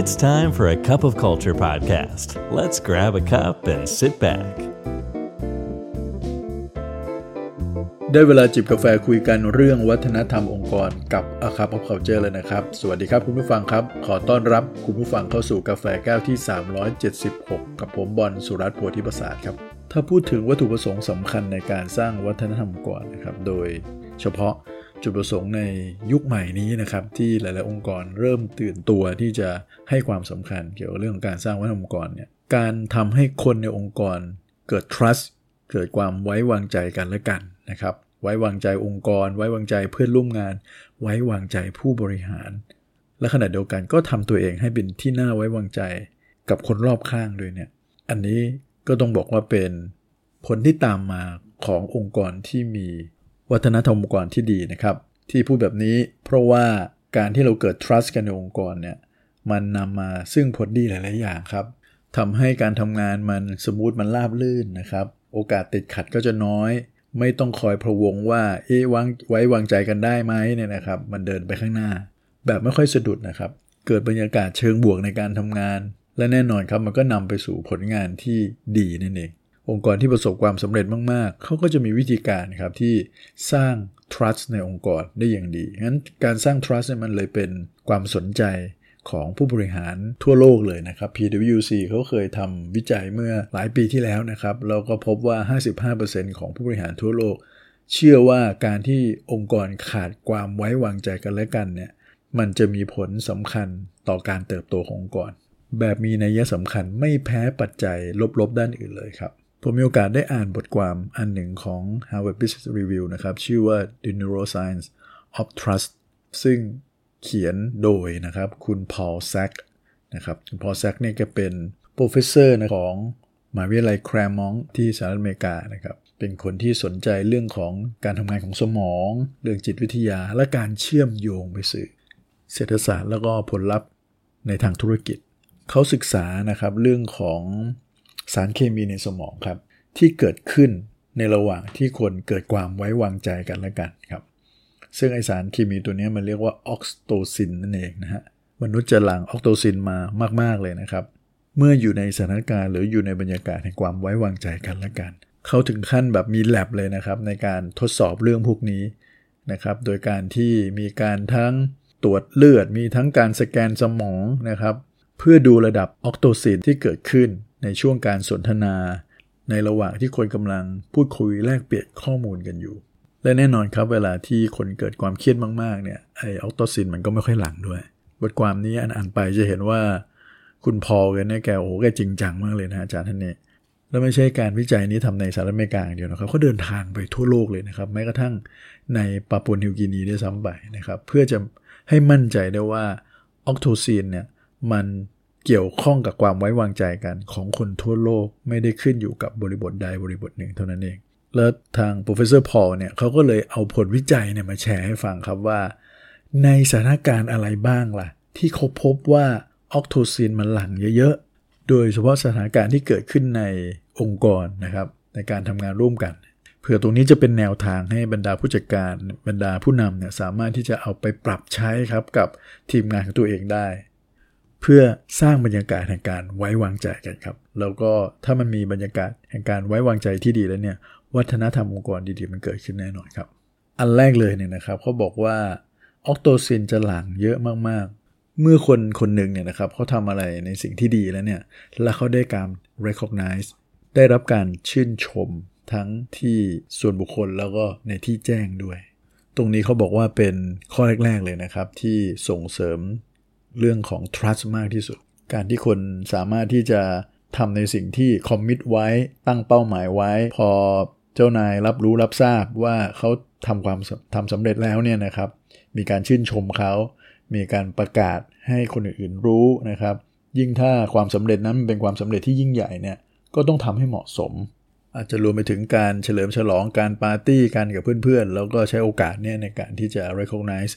It's time for a cup of culture podcast. Let's grab a cup and sit back. ได้เวลาจิบกาแฟคุยกันเรื่องวัฒนธรรมองค์กรกับ A Cup of Culture เลยนะครับ สวัสดีครับคุณผู้ฟังครับ ขอต้อนรับคุณผู้ฟังเข้าสู่กาแฟแก้วที่ 376 กับผมบอลสุรัตน์โพธิประสาทครับ ถ้าพูดถึงวัตถุประสงค์สำคัญในการสร้างวัฒนธรรมองค์กรนะครับ โดยเฉพาะ จุดประสงค์ในยุคใหม่นี้นะครับ ที่หลาย ๆ องค์กรเริ่มตื่นตัวที่จะให้ความสำคัญเกี่ยวกับเรื่องของการสร้างวัฒนธรรมองค์กรเนี่ยการทำให้คนในองค์กรเกิด trust เกิดความไว้วางใจกันและกันนะครับ ไว้วางใจองค์กร ไว้วางใจเพื่อนร่วมงาน ไว้วางใจผู้บริหาร และขณะเดียวกันก็ทำตัวเองให้เป็นที่น่าไว้วางใจกับคนรอบข้างด้วยเนี่ย อันนี้ก็ต้องบอกว่าเป็นผลที่ตามมาขององค์กรที่มี วัฒนธรรมองค์กรที่ดีนะครับ ที่พูดแบบนี้เพราะว่าการที่เราเกิด trust กันในองค์กรเนี่ยมันนำมาซึ่งผลดีหลาย ๆ อย่างครับทำให้การทำงานมันสมูทมันราบลื่นนะครับ โอกาสติดขัดก็จะน้อย ไม่ต้องคอยพะวงว่าเอ๊ะวางไว้วางใจกันได้ไหมเนี่ยนะครับ มันเดินไปข้างหน้า แบบไม่ค่อยสะดุดนะครับ เกิดบรรยากาศเชิงบวกในการทำงาน และแน่นอนครับมันก็นำไปสู่ผลงานที่ดีนั่นเอง องค์กรที่ประสบความสำเร็จมากๆ เขาก็จะมีวิธีการครับที่สร้าง trust ในองค์กรได้อย่างดี งั้นการสร้าง trust เนี่ยมันเลยเป็นความสนใจของผู้บริหารทั่วโลกเลยนะครับ PwC เขาเคยทำวิจัยเมื่อหลายปีที่แล้วนะครับแล้วก็พบว่า 55%ของผู้บริหารทั่วโลก เชื่อว่าการที่องค์กรขาดความไว้วางใจกันและกันเนี่ยมันจะมีผลสำคัญต่อการเติบโตขององค์กร แบบมีนัยสำคัญไม่แพ้ปัจจัยลบๆด้านอื่นเลยครับ ผมมีโอกาสได้อ่านบทความอันหนึ่งของ Harvard Business Review นะครับ ชื่อว่า The Neuroscience of Trust ซึ่งเขียนโดยนะครับคุณพอลแซกนะครับคุณพอลแซกเนี่ยก็เป็น professor นะของมหาวิทยาลัยแครมองที่สหรัฐอเมริกานะครับเป็นคนที่สนใจเรื่องของการทำงานของสมอง เรื่องจิตวิทยาและการเชื่อมโยงไปสู่เศรษฐศาสตร์แล้วก็ผลลัพธ์ในทางธุรกิจ เขาศึกษานะครับเรื่องของสารเคมีในสมองครับ ที่เกิดขึ้นในระหว่างที่คนเกิดความไว้วางใจกันและกันครับ ซึ่งไอสารเคมีตัวนี้มันเรียกว่าออกโตซินนั่นเองนะฮะมนุษย์จะหลั่งออกโตซินมามาก ๆ เลยนะครับ เมื่ออยู่ในสถานการณ์หรืออยู่ในบรรยากาศแห่งความไว้วางใจกันและกัน เขาถึงขั้นแบบมีแลบเลยนะครับ ในการทดสอบเรื่องพวกนี้นะครับ โดยการที่มีการทั้งตรวจเลือด มีทั้งการสแกนสมองนะครับ เพื่อดูระดับออกโตซินที่เกิดขึ้นในช่วงการสนทนา ในระหว่างที่คนกำลังพูดคุยแลกเปลี่ยนข้อมูลกันอยู่ และแน่นอนครับเวลาที่คนเกิดความเครียดมากๆเนี่ยไอออกโตซินมันก็ไม่ค่อยหลั่งด้วย บทความนี้อ่านไปจะเห็นว่าคุณพอลกันเนี่ยแกโอ้โหแกจริงจังมากเลยนะอาจารย์ท่านนี้แล้วไม่ใช่การวิจัยนี้ทำในสหรัฐอเมริกาอย่างเดียวนะครับเขาเดินทางไปทั่วโลกเลยนะครับแม้กระทั่งในปาปัวนิวกินีด้วยซ้ำไปนะครับเพื่อจะให้มั่นใจได้ว่าออกโตซินเนี่ยมัน เกี่ยวข้องกับความไว้วางใจกันของคนทั่วโลกไม่ได้ขึ้นอยู่กับบริบทใดบริบทหนึ่งเท่านั้นเอง แล้วทาง professor Paul เนี่ยเขาก็เลยเอาผลวิจัยเนี่ยมาแชร์ให้ฟังครับว่า ในสถานการณ์อะไรบ้างล่ะ ที่เขาพบว่าออกโทซินมันหลั่งเยอะๆ โดยเฉพาะสถานการณ์ที่เกิดขึ้นในองค์กรนะครับในการทำงานร่วมกันเผื่อตรงนี้จะเป็นแนวทางให้บรรดาผู้จัดการบรรดาผู้นำเนี่ยสามารถที่จะเอาไปปรับใช้ครับกับทีมงานของตัวเองได้ พื่อสร้างบรรยากาศแห่งการไว้วางใจกันครับ แล้วก็ถ้ามันมีบรรยากาศแห่งการไว้วางใจที่ดีแล้วเนี่ยวัฒนธรรมองค์กรดีๆ มันเกิดขึ้นแน่นอนครับ อันแรกเลยเนี่ยนะครับเขาบอกว่าออกโตซินจะหลั่งเยอะมากๆ เมื่อคนคนหนึ่งเนี่ยนะครับเขาทำอะไรในสิ่งที่ดีแล้วเนี่ยแล้วเขาได้การ recognize ได้รับการชื่นชมทั้งที่ส่วนบุคคลแล้วก็ในที่แจ้งด้วย ตรงนี้เขาบอกว่าเป็นข้อแรก ๆ เลยนะครับ ที่ส่งเสริม เรื่องของ trust มากที่สุด การที่คนสามารถที่จะทำในสิ่งที่คอมมิตไว้ตั้งเป้าหมายไว้ พอเจ้านายรับรู้รับทราบว่าเขาทำความทำสำเร็จแล้วเนี่ยนะครับ มีการชื่นชมเขา มีการประกาศให้คนอื่นๆรู้นะครับ ยิ่งถ้าความสำเร็จนั้นเป็นความสำเร็จที่ยิ่งใหญ่เนี่ยก็ต้องทำให้เหมาะสม อาจจะรวมไปถึงการเฉลิมฉลองการปาร์ตี้กันกับเพื่อนๆ แล้วก็ใช้โอกาสเนี่ยในการที่จะ recognize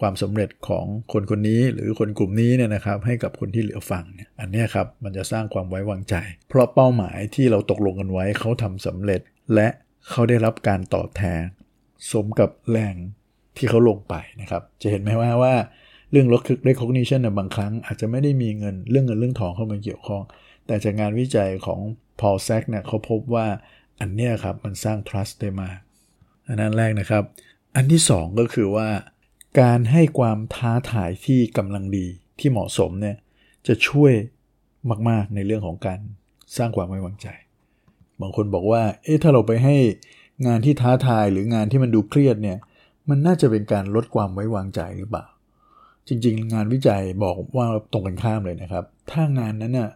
ความสำเร็จของคนคนนี้หรือคนกลุ่มนี้เนี่ยนะครับให้กับคนที่เหลือฟังเนี่ยอันนี้ครับมันจะสร้างความไว้วางใจ เพราะเป้าหมายที่เราตกลงกันไว้เขาทำสำเร็จ และเขาได้รับการตอบแทน สมกับแรงที่เขาลงไปนะครับจะเห็นไหมว่าว่าเรื่อง recognition นะบางครั้งอาจจะไม่ได้มีเงินเรื่องเงินเรื่องทองเข้ามาเกี่ยวข้อง แต่จากงานวิจัยของ Paul Sack เนี่ยเขาพบว่าอันเนี้ยครับมันสร้าง trust ได้มาก อันนั้นแรกนะครับ อันที่สองก็คือว่า การให้ความท้าทายที่กำลังดีที่เหมาะสมเนี่ยจะช่วยมาก ๆ ในเรื่องของการสร้างความไว้วางใจ บางคนบอกว่า เอ๊ะถ้าเราไปให้งานที่ท้าทายหรืองานที่มันดูเครียดเนี่ย มันน่าจะเป็นการลดความไว้วางใจหรือเปล่า จริง ๆ งานวิจัยบอกว่าตรงกันข้ามเลยนะครับ ถ้างานนั้นน่ะ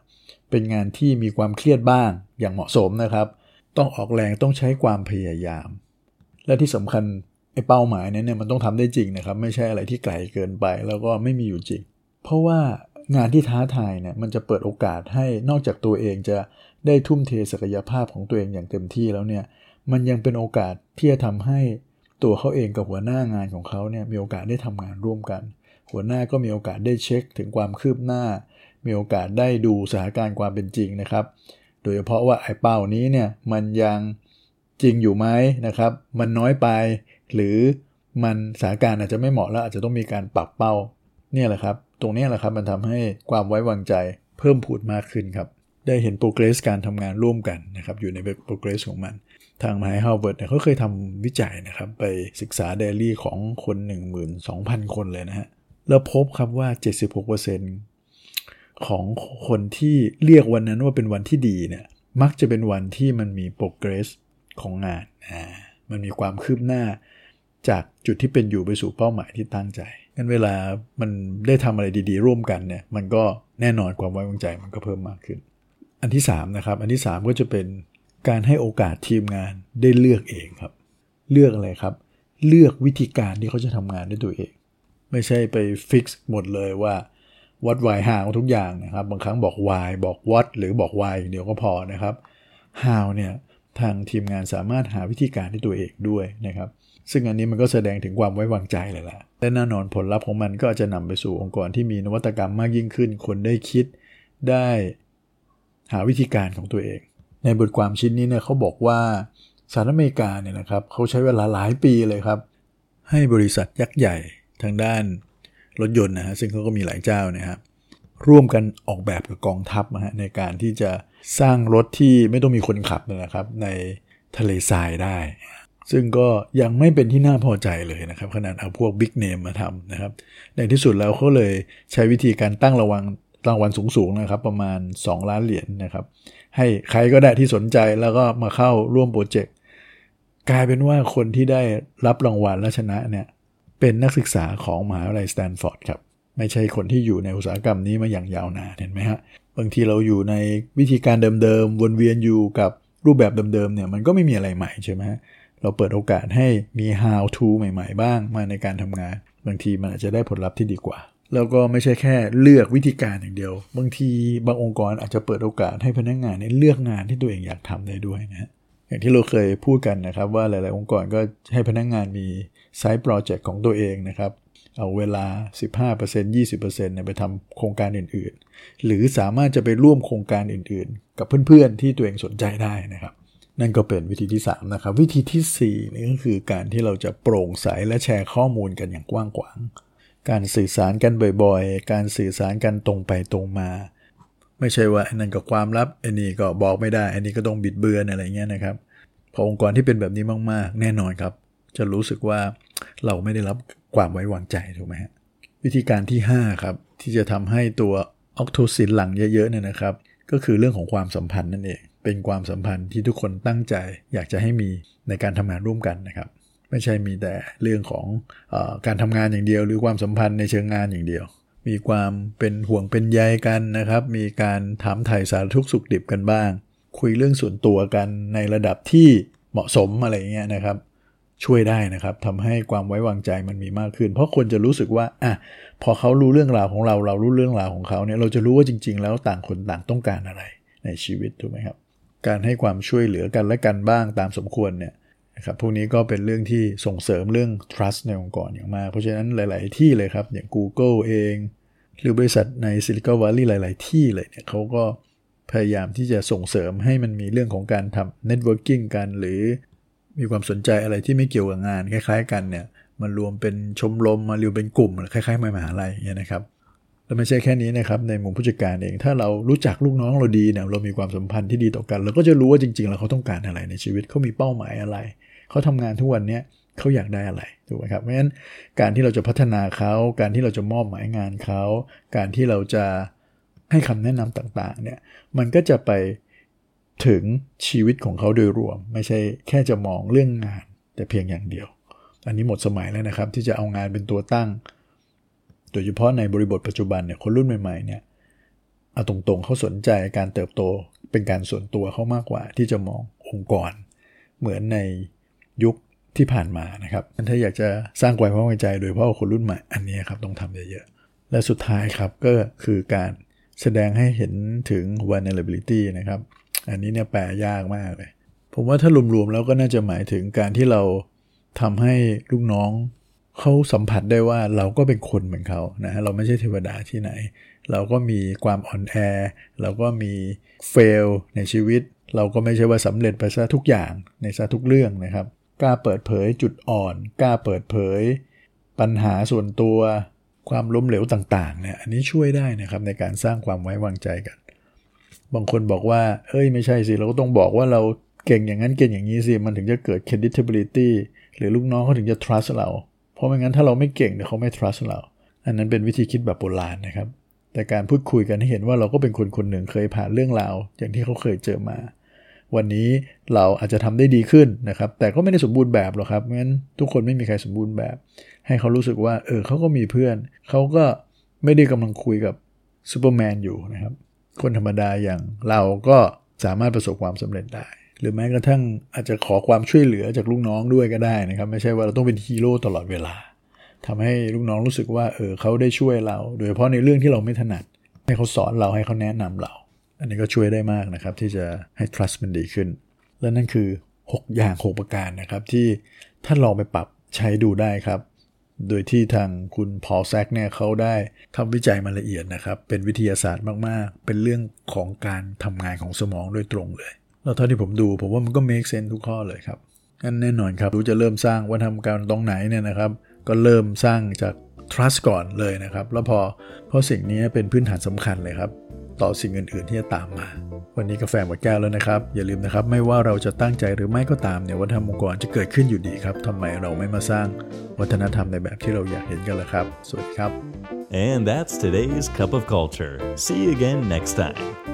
เป็นงานที่มีความเครียดบ้างอย่างเหมาะสมนะครับ ต้องออกแรงต้องใช้ความพยายาม และที่สำคัญ ไอ้เป้าหมายนั้นเนี่ยมันต้องทำได้จริงนะครับ ไม่ใช่อะไรที่ไกลเกินไปแล้วก็ไม่มีอยู่จริง เพราะว่างานที่ท้าทายเนี่ยมันจะเปิดโอกาสให้นอกจากตัวเองจะได้ทุ่มเทศักยภาพของตัวเองอย่างเต็มที่แล้วเนี่ยมันยังเป็นโอกาสที่จะทำให้ตัวเขาเองกับหัวหน้างานของเขาเนี่ยมีโอกาสได้ทำงานร่วมกัน หัวหน้าก็มีโอกาสได้เช็คถึงความคืบหน้า มีโอกาสได้ดูสถานการณ์ความเป็นจริงนะครับ โดยเฉพาะว่าไอ้เป้านี้เนี่ยมันยังจริงอยู่ไหมนะครับ มันน้อยไป หรือมันสถานการณ์อาจจะไม่เหมาะแล้วอาจจะต้องมีการปรับเป้าเนี่ยแหละครับ ตรงนี้แหละครับมันทำให้ความไว้วางใจเพิ่มพูนมากขึ้นครับ ได้เห็น progress การทำงานร่วมกันนะครับอยู่ใน progress ของมัน ทางมหาวิทยาลัยฮาร์วาร์ดเนี่ยเขาเคยทำวิจัยนะครับ ไปศึกษา daily ของคน 12,000 คนเลยนะฮะแล้วพบครับว่า 76%ของคนที่เรียกวันนั้นว่าเป็นวันที่ดีเนี่ยมักจะเป็นวันที่มันมีโปรเกรสของงานอ่า มันมีความคืบหน้า จากจุดที่เป็นอยู่ไปสู่เป้าหมายที่ตั้งใจงั้นเวลามันได้ทำอะไรดีๆ ร่วมกันเนี่ยมันก็แน่นอนความไว้วางใจมันก็เพิ่มมากขึ้น อันที่3นะครับอันที่ 3 ก็จะเป็นการให้โอกาสทีมงานได้เลือกเองครับ เลือกอะไรครับ เลือกวิธีการที่เขาจะทำงานด้วยตัวเอง ไม่ใช่ไปฟิกซ์หมดเลยว่าวัดวายหาวทุกอย่างนะครับ บางครั้งบอก why บอก what หรือบอก why อย่างเดียวก็พอนะครับ how เนี่ย ทางทีมงานสามารถหาวิธีการที่ตัวเองด้วยนะครับ ซึ่งอันนี้มันก็แสดงถึงความไว้วางใจเลยล่ะและแน่นอนผลลัพธ์ของมันก็จะนำไปสู่องค์กรที่มีนวัตกรรมมากยิ่งขึ้น คนได้คิดได้หาวิธีการของตัวเอง ในบทความชิ้นนี้เนี่ยเขาบอกว่าสหรัฐอเมริกาเนี่ยนะครับเขาใช้เวลาหลายปีเลยครับ ให้บริษัทยักษ์ใหญ่ทางด้านรถยนต์นะฮะซึ่งเขาก็มีหลายเจ้านะครับร่วมกันออกแบบกับกองทัพนะฮะในการที่จะ สร้างรถที่ไม่ต้องมีคนขับนะครับ ในทะเลทรายได้ ซึ่งก็ยังไม่เป็นที่น่าพอใจเลยนะครับ ขนาดเอาพวกบิ๊กเนมมาทำนะครับ ในที่สุดแล้วเขาเลยใช้วิธีการตั้งระวังรางวัลสูงๆนะครับ ประมาณ 2 ล้านเหรียญนนะครับ ให้ใครก็ได้ที่สนใจแล้วก็มาเข้าร่วมโปรเจกต์กลายเป็นว่าคนที่ได้รับรางวัลและชนะเนี่ยเป็นนักศึกษาของมหาวิทยาลัยสแตนฟอร์ดครับ ไม่ใช่คนที่อยู่ในอุตสาหกรรมนี้มาอย่างยาวนานเห็นไหมฮะบางทีเราอยู่ในวิธีการเดิมๆวนเวียนอยู่กับรูปแบบเดิมๆเนี่ยมันก็ไม่มีอะไรใหม่ใช่ไหมเราเปิดโอกาสให้มี how to ใหม่ ๆ บ้างมาในการทำงาน บางทีมันอาจจะได้ผลลัพธ์ที่ดีกว่า แล้วก็ไม่ใช่แค่เลือกวิธีการอย่างเดียว บางทีบางองค์กรอาจจะเปิดโอกาสให้พนักงงานเลือกงานที่ตัวเองอยากทำได้ด้วยนะอย่างที่เราเคยพูดกันนะครับว่าหลาย ๆ องค์กรก็ให้พนักงงานมีไซต์โปรเจกต์ของตัวเองนะครับ เอาเวลา 15% 20%เนี่ยไปทำโครงการอื่นๆ หรือสามารถจะไปร่วมโครงการอื่นๆ กับเพื่อนๆ ที่ตัวเองสนใจได้นะครับ นั่นก็เป็นวิธีที่ 3 นะครับ วิธีที่4นี่ก็คือการที่เราจะโปร่งใสและแชร์ข้อมูลกันอย่างกว้างขวาง การสื่อสารกันบ่อยๆ การสื่อสารกันตรงไปตรงมา ไม่ใช่ว่าอันนั้นก็ความลับอันนี้ก็บอกไม่ได้ อันนี้ก็ต้องบิดเบือนอะไรเงี้ยนะครับพอองค์กรที่เป็นแบบนี้มากๆ แน่นอนครับ จะรู้สึกว่า เราไม่ได้รับความไว้วางใจถูกไหมฮะวิธีการที่ 5 ครับ ที่จะทำให้ตัวออกโทซินหลังเยอะๆเนี่ยนะครับ ก็คือเรื่องของความสัมพันธ์นั่นเอง เป็นความสัมพันธ์ที่ทุกคนตั้งใจ อยากจะให้มีในการทำงานร่วมกันนะครับ ไม่ใช่มีแต่เรื่องของอการทำงานอย่างเดียว หรือความสัมพันธ์ในเชิงงานอย่างเดียว มีความเป็นห่วงเป็นใยกันนะครับ มีการถามไถ่สารทุกสุขดิบกันบ้าง คุยเรื่องส่วนตัวกันในระดับที่เหมาะสมอะไรเงี้ยนะครับ ช่วยได้นะครับทำให้ความไว้วางใจมันมีมากขึ้น เพราะคนจะรู้สึกว่าอะพอเขารู้เรื่องราวของเราเรารู้เรื่องราวของเขาเนี่ยเราจะรู้ว่าจริง ๆ แล้วต่างคนต่างต้องการอะไรในชีวิตถูกไหมครับ การให้ความช่วยเหลือกันและกันบ้างตามสมควรเนี่ยนะครับพวกนี้ก็เป็นเรื่องที่ส่งเสริมเรื่อง trust ในองค์กรอย่างมาก เพราะฉะนั้นหลาย ๆ ที่เลยครับอย่าง Google เอง หรือบริษัทใน Silicon Valley หลาย ๆ ที่เลยเนี่ยเขาก็พยายามที่จะส่งเสริมให้มันมีเรื่องของการทำ networking กันหรือ มีความสนใจอะไรที่ไม่เกี่ยวกับงานคล้าย ๆ กันเนี่ยมารวมเป็นชมรมมารวมเป็นกลุ่มคล้ายๆมหาลัยอย่างเงี้ยนะครับแล้วไม่ใช่แค่นี้นะครับในมุมผู้จัดการเอง ถ้าเรารู้จักลูกน้องเราดีเนี่ยเรามีความสัมพันธ์ที่ดีต่อกันเราก็จะรู้ว่าจริงๆแล้วเขาต้องการอะไรในชีวิตเขามีเป้าหมายอะไรเขาทำงานทุกวันเนี้ยเขาอยากได้อะไรถูกไหมครับเพราะฉะนั้นการที่เราจะพัฒนาเขาการที่เราจะมอบหมายงานเขาการที่เราจะให้คำแนะนำต่างๆเนี่ยมันก็จะไป ถึงชีวิตของเขาโดยรวม ไม่ใช่แค่จะมองเรื่องงาน แต่เพียงอย่างเดียว อันนี้หมดสมัยแล้วนะครับ ที่จะเอางานเป็นตัวตั้ง โดยเฉพาะในบริบทปัจจุบันเนี่ยคนรุ่นใหม่ๆเนี่ยเอาตรงๆเขาสนใจการเติบโตเป็นการส่วนตัวเขามากกว่า ที่จะมององค์กร เหมือนในยุคที่ผ่านมานะครับถ้าอยากจะสร้างความไว้วางใจ โดยเฉพาะคนรุ่นใหม่อันนี้ครับต้องทำเยอะๆและสุดท้ายครับก็คือการแสดงให้เห็นถึง vulnerability นะครับ อันนี้เนี่ยแปลยากมากเลย ผมว่าถ้ารวมๆแล้วก็น่าจะหมายถึงการที่เราทำให้ลูกน้องเขาสัมผัสได้ว่าเราก็เป็นคนเหมือนเขานะฮะเราไม่ใช่เทวดาที่ไหน เราก็มีความอ่อนแอ เราก็มีเฟลในชีวิต เราก็ไม่ใช่ว่าสำเร็จไปซะทุกอย่างในซะทุกเรื่องนะครับกล้าเปิดเผยจุดอ่อน กล้าเปิดเผย ปัญหาส่วนตัวความล้มเหลวต่างๆเนี่ยอันนี้ช่วยได้นะครับในการสร้างความไว้วางใจกัน บางคนบอกว่าเฮ้ยไม่ใช่สิ เราก็ต้องบอกว่าเราเก่งอย่างนั้นเก่งอย่างนี้สิ มันถึงจะเกิด creditability หรือลูกน้องเขาถึงจะ trust เรา เพราะไม่งั้นถ้าเราไม่เก่งเดี๋ยวเขาไม่ trust เรา อันนั้นเป็นวิธีคิดแบบโบราณนะครับ แต่การพูดคุยกันให้เห็นว่าเราก็เป็นคนคนหนึ่งเคยผ่านเรื่องราว อย่างที่เขาเคยเจอมา วันนี้เราอาจจะทำได้ดีขึ้นนะครับ แต่ก็ไม่ได้สมบูรณ์แบบหรอกครับเพราะฉะนั้นทุกคนไม่มีใครสมบูรณ์แบบ ให้เขารู้สึกว่า เออเขาก็มีเพื่อน เขาก็ไม่ได้กำลังคุยกับซูเปอร์แมนอยู่นะครับ คนธรรมดาอย่างเราก็สามารถประสบความสำเร็จได้ หรือแม้กระทั่งอาจจะขอความช่วยเหลือจากลูกน้องด้วยก็ได้นะครับ ไม่ใช่ว่าเราต้องเป็นฮีโร่ตลอดเวลาทำให้ลูกน้องรู้สึกว่าเออเขาได้ช่วยเรา โดยเฉพาะในเรื่องที่เราไม่ถนัด ให้เขาสอนเราให้เขาแนะนำเรา อันนี้ก็ช่วยได้มากนะครับ ที่จะให้ trust มันดีขึ้น และนั่นคือ 6 อย่าง 6 ประการนะครับที่ท่านลองไปปรับใช้ดูได้ครับ โดยที่ทางคุณพอลแซกเนี่ยเขาได้ทำวิจัยมาละเอียดนะครับ เป็นวิทยาศาสตร์มากๆ เป็นเรื่องของการทำงานของสมองโดยตรงเลย แล้วเท่าที่ผมดูผมว่ามันก็ make sense ทุกข้อเลยครับงั้นแน่นอนครับรู้จะเริ่มสร้างวัฒนธรรมการตรงไหนเนี่ยนะครับ ก็เริ่มสร้างจาก trust ก่อนเลยนะครับ แล้วพอเพราะสิ่งนี้เป็นพื้นฐานสำคัญเลยครับ ต่อสิ่งอื่นๆที่จะตามมา วันนี้กาแฟหมดแก้วแล้วนะครับ อย่าลืมนะครับ ไม่ว่าเราจะตั้งใจหรือไม่ก็ตามเนี่ยวัฒนธรรมองค์กรจะเกิดขึ้นอยู่ดีครับทำไมเราไม่มาสร้างวัฒนธรรมในแบบที่เราอยากเห็นกันล่ะครับ สวัสดีครับ And that's today's Cup of Culture. See you again next time.